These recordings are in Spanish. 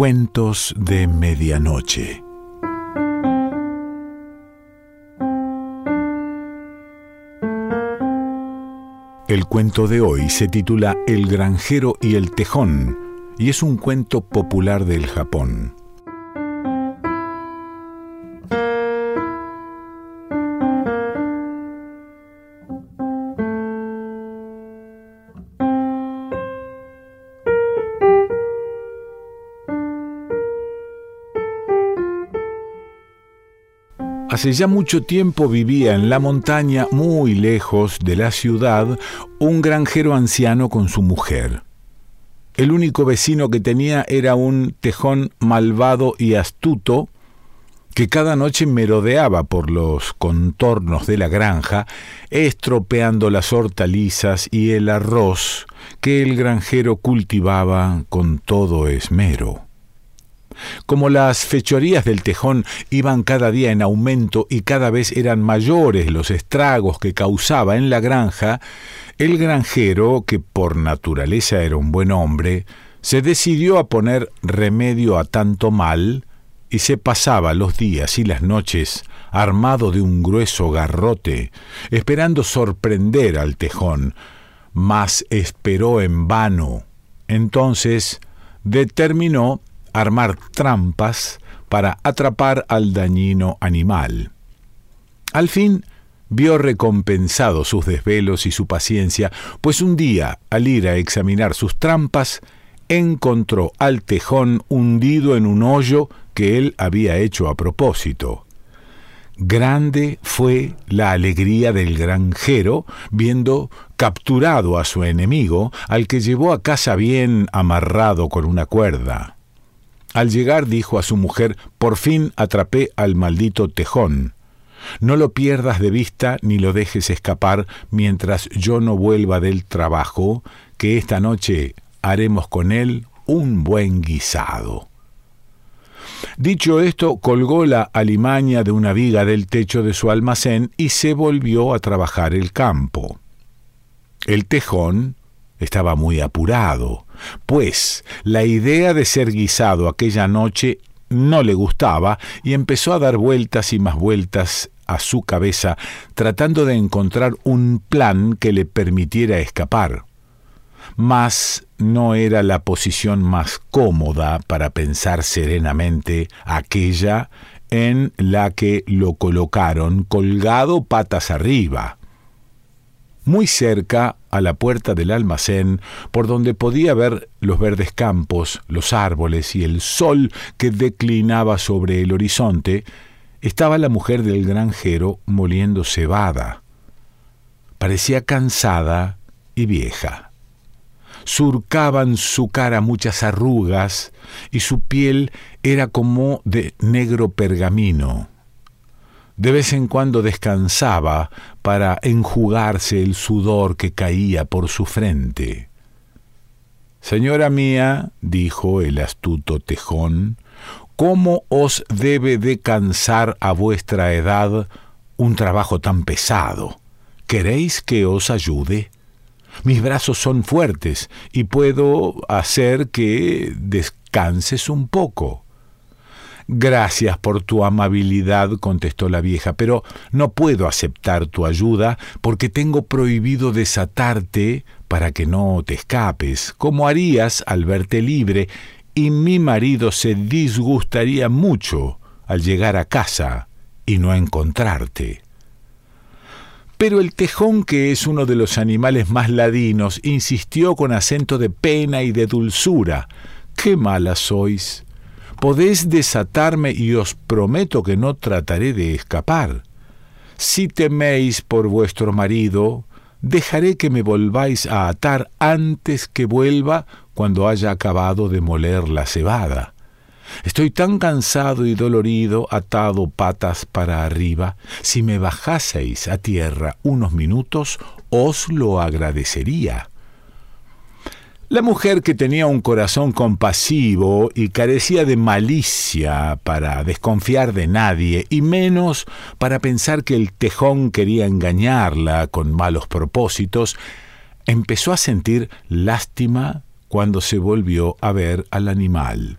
Cuentos de Medianoche. El cuento de hoy se titula El granjero y el tejón y es un cuento popular del Japón. Hace ya mucho tiempo vivía en la montaña, muy lejos de la ciudad, un granjero anciano con su mujer. El único vecino que tenía era un tejón malvado y astuto, que cada noche merodeaba por los contornos de la granja, estropeando las hortalizas y el arroz que el granjero cultivaba con todo esmero. Como las fechorías del tejón iban cada día en aumento y cada vez eran mayores los estragos que causaba en la granja, el granjero, que por naturaleza era un buen hombre, se decidió a poner remedio a tanto mal y se pasaba los días y las noches armado de un grueso garrote, esperando sorprender al tejón, mas esperó en vano. Entonces determinó armar trampas para atrapar al dañino animal. Al fin vio recompensado sus desvelos y su paciencia, pues un día, al ir a examinar sus trampas, encontró al tejón hundido en un hoyo que él había hecho a propósito. Grande fue la alegría del granjero viendo capturado a su enemigo, al que llevó a casa bien amarrado con una cuerda. Al llegar dijo a su mujer, por fin atrapé al maldito tejón. No lo pierdas de vista ni lo dejes escapar mientras yo no vuelva del trabajo, que esta noche haremos con él un buen guisado. Dicho esto, colgó la alimaña de una viga del techo de su almacén y se volvió a trabajar el campo. El tejón estaba muy apurado, pues la idea de ser guisado aquella noche no le gustaba y empezó a dar vueltas y más vueltas a su cabeza tratando de encontrar un plan que le permitiera escapar. Mas no era la posición más cómoda para pensar serenamente aquella en la que lo colocaron colgado patas arriba muy cerca a la puerta del almacén, por donde podía ver los verdes campos, los árboles y el sol que declinaba sobre el horizonte, estaba la mujer del granjero moliendo cebada. Parecía cansada y vieja. Surcaban su cara muchas arrugas y su piel era como de negro pergamino. De vez en cuando descansaba para enjugarse el sudor que caía por su frente. Señora mía, dijo el astuto tejón, ¿cómo os debe de cansar a vuestra edad un trabajo tan pesado? ¿Queréis que os ayude? Mis brazos son fuertes y puedo hacer que descanses un poco. Gracias por tu amabilidad, contestó la vieja, pero no puedo aceptar tu ayuda porque tengo prohibido desatarte para que no te escapes, como harías al verte libre, y mi marido se disgustaría mucho al llegar a casa y no encontrarte. Pero el tejón, que es uno de los animales más ladinos, insistió con acento de pena y de dulzura. ¡Qué mala sois! Podéis desatarme y os prometo que no trataré de escapar. Si teméis por vuestro marido, dejaré que me volváis a atar antes que vuelva cuando haya acabado de moler la cebada. Estoy tan cansado y dolorido, atado patas para arriba. Si me bajaseis a tierra unos minutos, os lo agradecería. La mujer que tenía un corazón compasivo y carecía de malicia para desconfiar de nadie, y menos para pensar que el tejón quería engañarla con malos propósitos, empezó a sentir lástima cuando se volvió a ver al animal.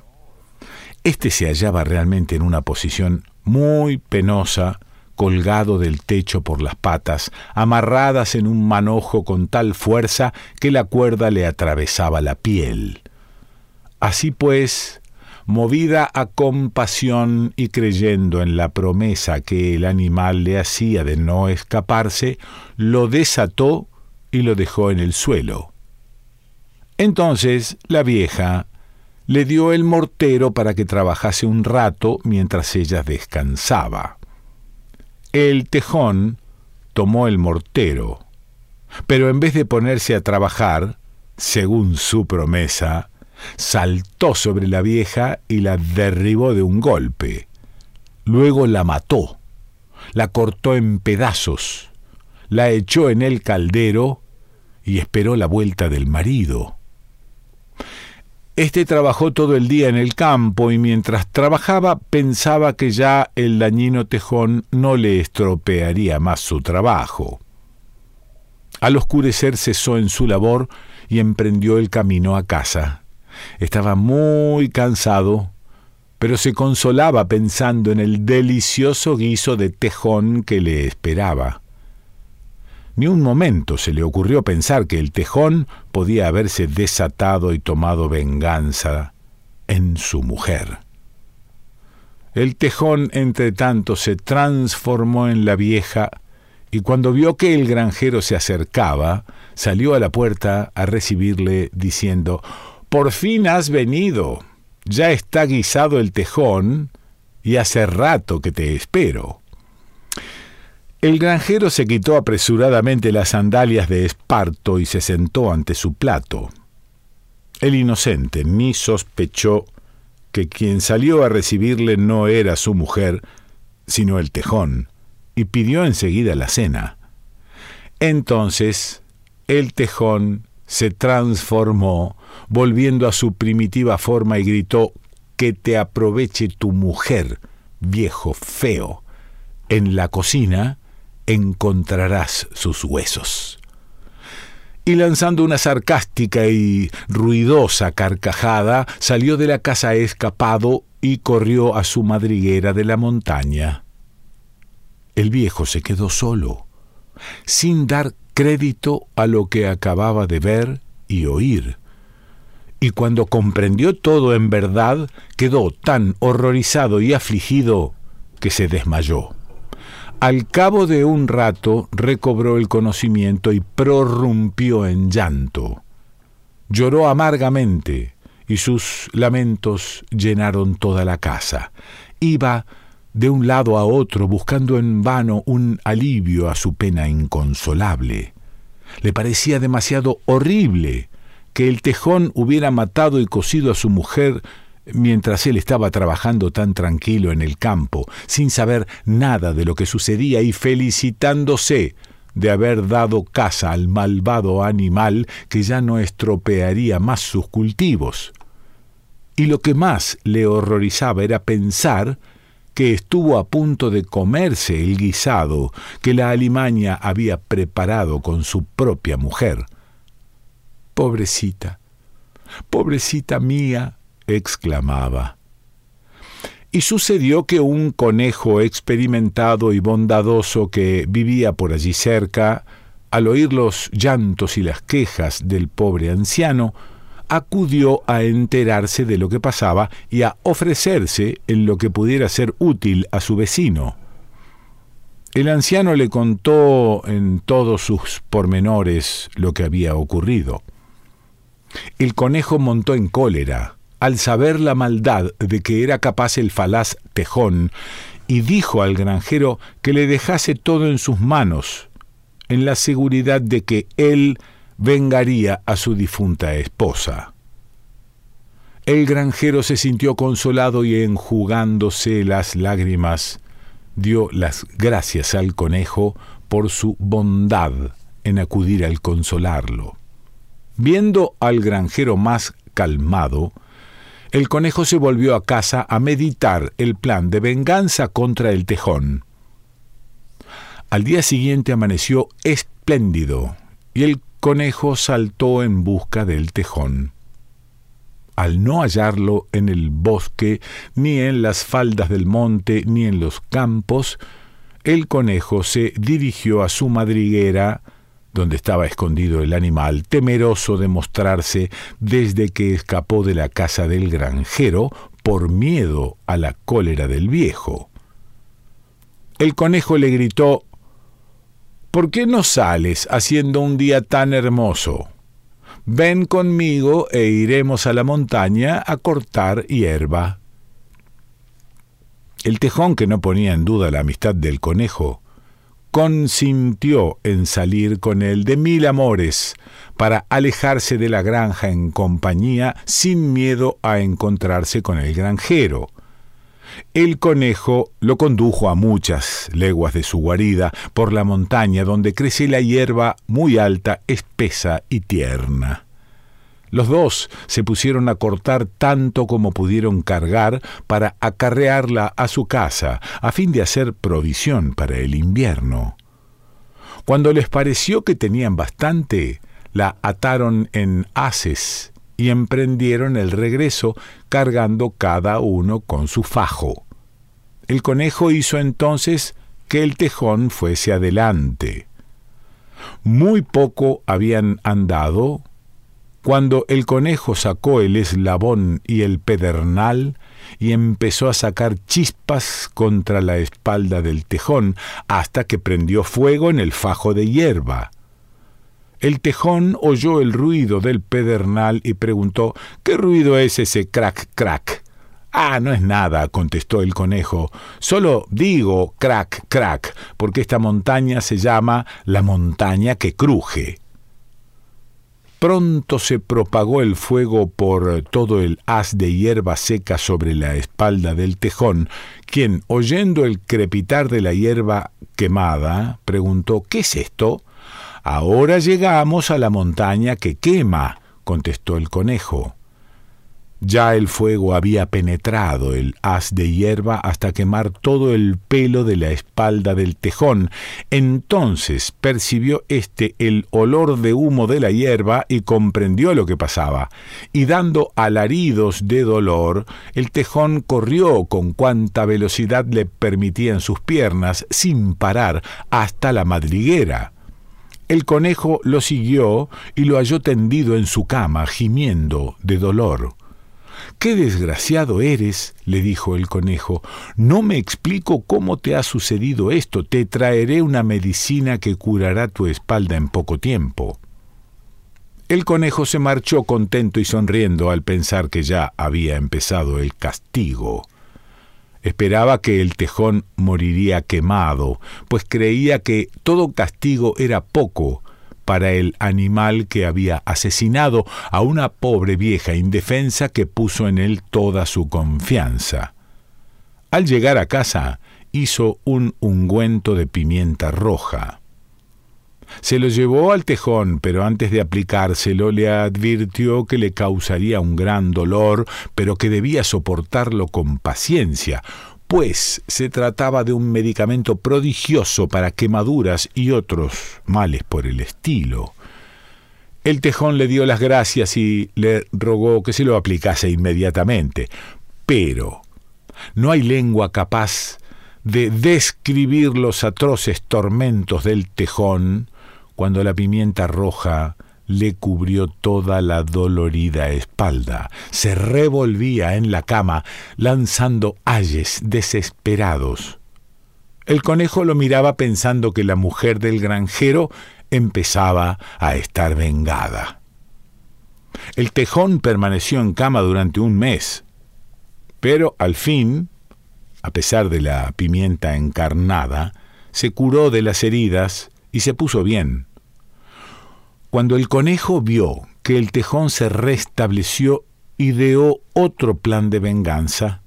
Este se hallaba realmente en una posición muy penosa, colgado del techo por las patas, amarradas en un manojo con tal fuerza que la cuerda le atravesaba la piel. Así pues, movida a compasión y creyendo en la promesa que el animal le hacía de no escaparse, lo desató y lo dejó en el suelo. Entonces la vieja le dio el mortero para que trabajase un rato mientras ella descansaba. El tejón tomó el mortero, pero en vez de ponerse a trabajar, según su promesa, saltó sobre la vieja y la derribó de un golpe. Luego la mató, la cortó en pedazos, la echó en el caldero y esperó la vuelta del marido. Este trabajó todo el día en el campo y mientras trabajaba pensaba que ya el dañino tejón no le estropearía más su trabajo. Al oscurecer cesó en su labor y emprendió el camino a casa. Estaba muy cansado, pero se consolaba pensando en el delicioso guiso de tejón que le esperaba. Ni un momento se le ocurrió pensar que el tejón podía haberse desatado y tomado venganza en su mujer. El tejón, entre tanto, se transformó en la vieja y cuando vio que el granjero se acercaba, salió a la puerta a recibirle diciendo por fin has venido. Ya está guisado el tejón y hace rato que te espero. El granjero se quitó apresuradamente las sandalias de esparto y se sentó ante su plato. El inocente ni sospechó que quien salió a recibirle no era su mujer, sino el tejón, y pidió enseguida la cena. Entonces el tejón se transformó, volviendo a su primitiva forma y gritó, Que te aproveche tu mujer, viejo feo. En la cocina encontrarás sus huesos. Y lanzando una sarcástica y ruidosa carcajada, salió de la casa escapado y corrió a su madriguera de la montaña. El viejo se quedó solo, sin dar crédito a lo que acababa de ver y oír. Y cuando comprendió todo en verdad, quedó tan horrorizado y afligido que se desmayó. Al cabo de un rato recobró el conocimiento y prorrumpió en llanto. Lloró amargamente y sus lamentos llenaron toda la casa. Iba de un lado a otro buscando en vano un alivio a su pena inconsolable. Le parecía demasiado horrible que el tejón hubiera matado y cosido a su mujer mientras él estaba trabajando tan tranquilo en el campo, sin saber nada de lo que sucedía y felicitándose de haber dado caza al malvado animal que ya no estropearía más sus cultivos. Y lo que más le horrorizaba era pensar que estuvo a punto de comerse el guisado que la alimaña había preparado con su propia mujer. Pobrecita, pobrecita mía, exclamaba. Y sucedió que un conejo experimentado y bondadoso que vivía por allí cerca, al oír los llantos y las quejas del pobre anciano, acudió a enterarse de lo que pasaba y a ofrecerse en lo que pudiera ser útil a su vecino. El anciano le contó en todos sus pormenores lo que había ocurrido. El conejo montó en cólera al saber la maldad de que era capaz el falaz tejón y dijo al granjero que le dejase todo en sus manos, en la seguridad de que él vengaría a su difunta esposa. El granjero se sintió consolado y enjugándose las lágrimas, dio las gracias al conejo por su bondad en acudir al consolarlo. Viendo al granjero más calmado, el conejo se volvió a casa a meditar el plan de venganza contra el tejón. Al día siguiente amaneció espléndido y el conejo saltó en busca del tejón. al no hallarlo en el bosque, ni en las faldas del monte, ni en los campos, el conejo se dirigió a su madriguera, donde estaba escondido el animal, temeroso de mostrarse desde que escapó de la casa del granjero por miedo a la cólera del viejo. El conejo le gritó ¿Por qué no sales haciendo un día tan hermoso? Ven conmigo e iremos a la montaña a cortar hierba. El tejón, que no ponía en duda la amistad del conejo, consintió en salir con él de mil amores para alejarse de la granja en compañía sin miedo a encontrarse con el granjero. El conejo lo condujo a muchas leguas de su guarida por la montaña donde crece la hierba muy alta, espesa y tierna. Los dos se pusieron a cortar tanto como pudieron cargar para acarrearla a su casa, a fin de hacer provisión para el invierno. Cuando les pareció que tenían bastante, la ataron en haces y emprendieron el regreso cargando cada uno con su fajo. El conejo hizo entonces que el tejón fuese adelante. Muy poco habían andado cuando el conejo sacó el eslabón y el pedernal y empezó a sacar chispas contra la espalda del tejón hasta que prendió fuego en el fajo de hierba. El tejón oyó el ruido del pedernal y preguntó ¿Qué ruido es ese crack crack? Ah, no es nada, contestó el conejo. Solo digo crack crack, porque esta montaña se llama la montaña que cruje. Pronto se propagó el fuego por todo el haz de hierba seca sobre la espalda del tejón, quien, oyendo el crepitar de la hierba quemada, preguntó ¿Qué es esto? Ahora llegamos a la montaña que quema, contestó el conejo. Ya el fuego había penetrado el haz de hierba hasta quemar todo el pelo de la espalda del tejón. Entonces percibió éste el olor de humo de la hierba y comprendió lo que pasaba. Y dando alaridos de dolor, el tejón corrió con cuanta velocidad le permitían sus piernas, sin parar, hasta la madriguera. El conejo lo siguió y lo halló tendido en su cama, gimiendo de dolor. Qué desgraciado eres, le dijo el conejo. No me explico cómo te ha sucedido esto. Te traeré una medicina que curará tu espalda en poco tiempo. El conejo se marchó contento y sonriendo al pensar que ya había empezado el castigo. Esperaba que el tejón moriría quemado, pues creía que todo castigo era poco para el animal que había asesinado a una pobre vieja indefensa que puso en él toda su confianza. Al llegar a casa, hizo un ungüento de pimienta roja. Se lo llevó al tejón, pero antes de aplicárselo le advirtió que le causaría un gran dolor, pero que debía soportarlo con paciencia, pues se trataba de un medicamento prodigioso para quemaduras y otros males por el estilo. El tejón le dio las gracias y le rogó que se lo aplicase inmediatamente. Pero no hay lengua capaz de describir los atroces tormentos del tejón cuando la pimienta roja le cubrió toda la dolorida espalda. Se revolvía en la cama, lanzando ayes desesperados. El conejo lo miraba pensando que la mujer del granjero empezaba a estar vengada. El tejón permaneció en cama durante un mes, pero al fin, a pesar de la pimienta encarnada, se curó de las heridas y se puso bien. Cuando el conejo vio que el tejón se restableció, ideó otro plan de venganza.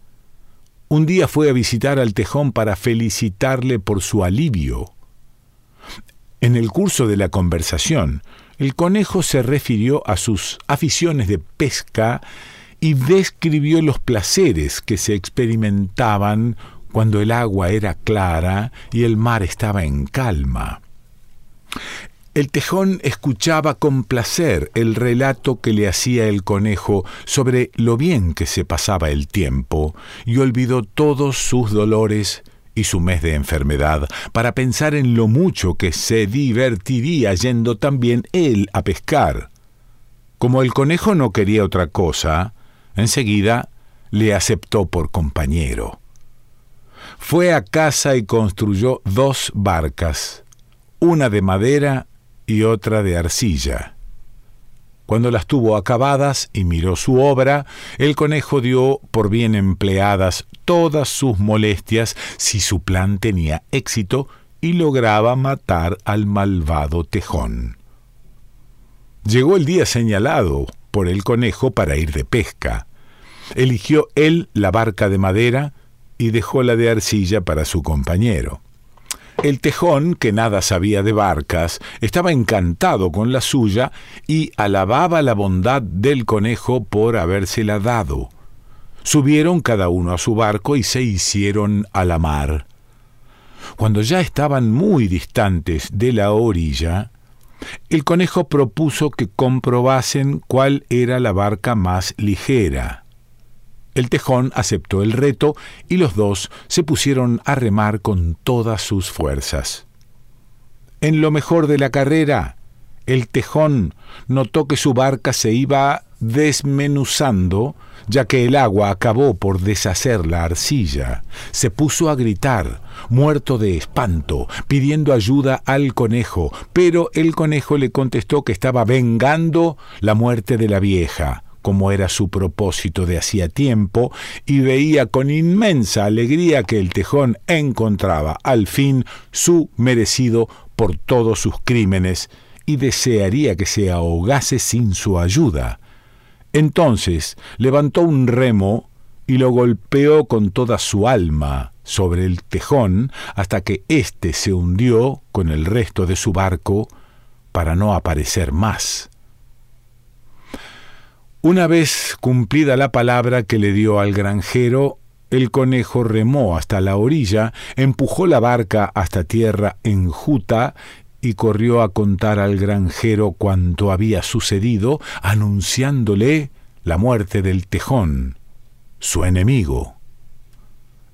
Un día fue a visitar al tejón para felicitarle por su alivio. En el curso de la conversación, el conejo se refirió a sus aficiones de pesca y describió los placeres que se experimentaban cuando el agua era clara y el mar estaba en calma. El tejón escuchaba con placer el relato que le hacía el conejo sobre lo bien que se pasaba el tiempo, y olvidó todos sus dolores y su mes de enfermedad para pensar en lo mucho que se divertiría yendo también él a pescar. Como el conejo no quería otra cosa, enseguida le aceptó por compañero. Fue a casa y construyó dos barcas, una de madera y otra de arcilla. Cuando las tuvo acabadas y miró su obra, el conejo dio por bien empleadas todas sus molestias si su plan tenía éxito y lograba matar al malvado tejón. Llegó el día señalado por el conejo para ir de pesca. Eligió él la barca de madera y dejó la de arcilla para su compañero. El tejón, que nada sabía de barcas, estaba encantado con la suya y alababa la bondad del conejo por habérsela dado. Subieron cada uno a su barco y se hicieron a la mar. Cuando ya estaban muy distantes de la orilla, el conejo propuso que comprobasen cuál era la barca más ligera. El tejón aceptó el reto y los dos se pusieron a remar con todas sus fuerzas. En lo mejor de la carrera, el tejón notó que su barca se iba desmenuzando, ya que el agua acabó por deshacer la arcilla. Se puso a gritar, muerto de espanto, pidiendo ayuda al conejo, pero el conejo le contestó que estaba vengando la muerte de la vieja como era su propósito de hacía tiempo, y veía con inmensa alegría que el tejón encontraba al fin su merecido por todos sus crímenes, y desearía que se ahogase sin su ayuda. Entonces levantó un remo y lo golpeó con toda su alma sobre el tejón hasta que éste se hundió con el resto de su barco para no aparecer más. Una vez cumplida la palabra que le dio al granjero, el conejo remó hasta la orilla, empujó la barca hasta tierra enjuta y corrió a contar al granjero cuanto había sucedido, anunciándole la muerte del tejón, su enemigo.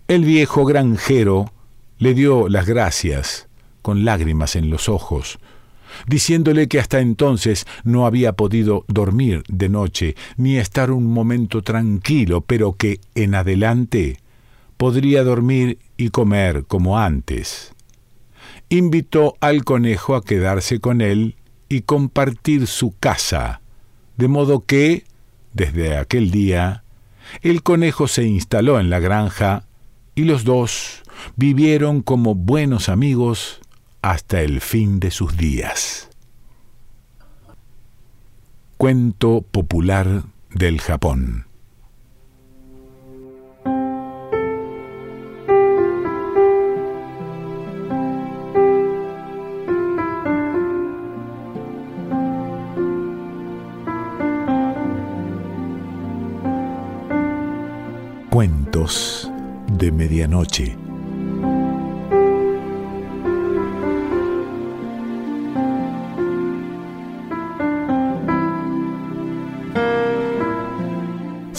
El viejo granjero le dio las gracias, con lágrimas en los ojos, diciéndole que hasta entonces no había podido dormir de noche ni estar un momento tranquilo, pero que en adelante podría dormir y comer como antes. Invitó al conejo a quedarse con él y compartir su casa, de modo que, desde aquel día, el conejo se instaló en la granja y los dos vivieron como buenos amigos hasta el fin de sus días. Cuento popular del Japón. Cuentos de Medianoche.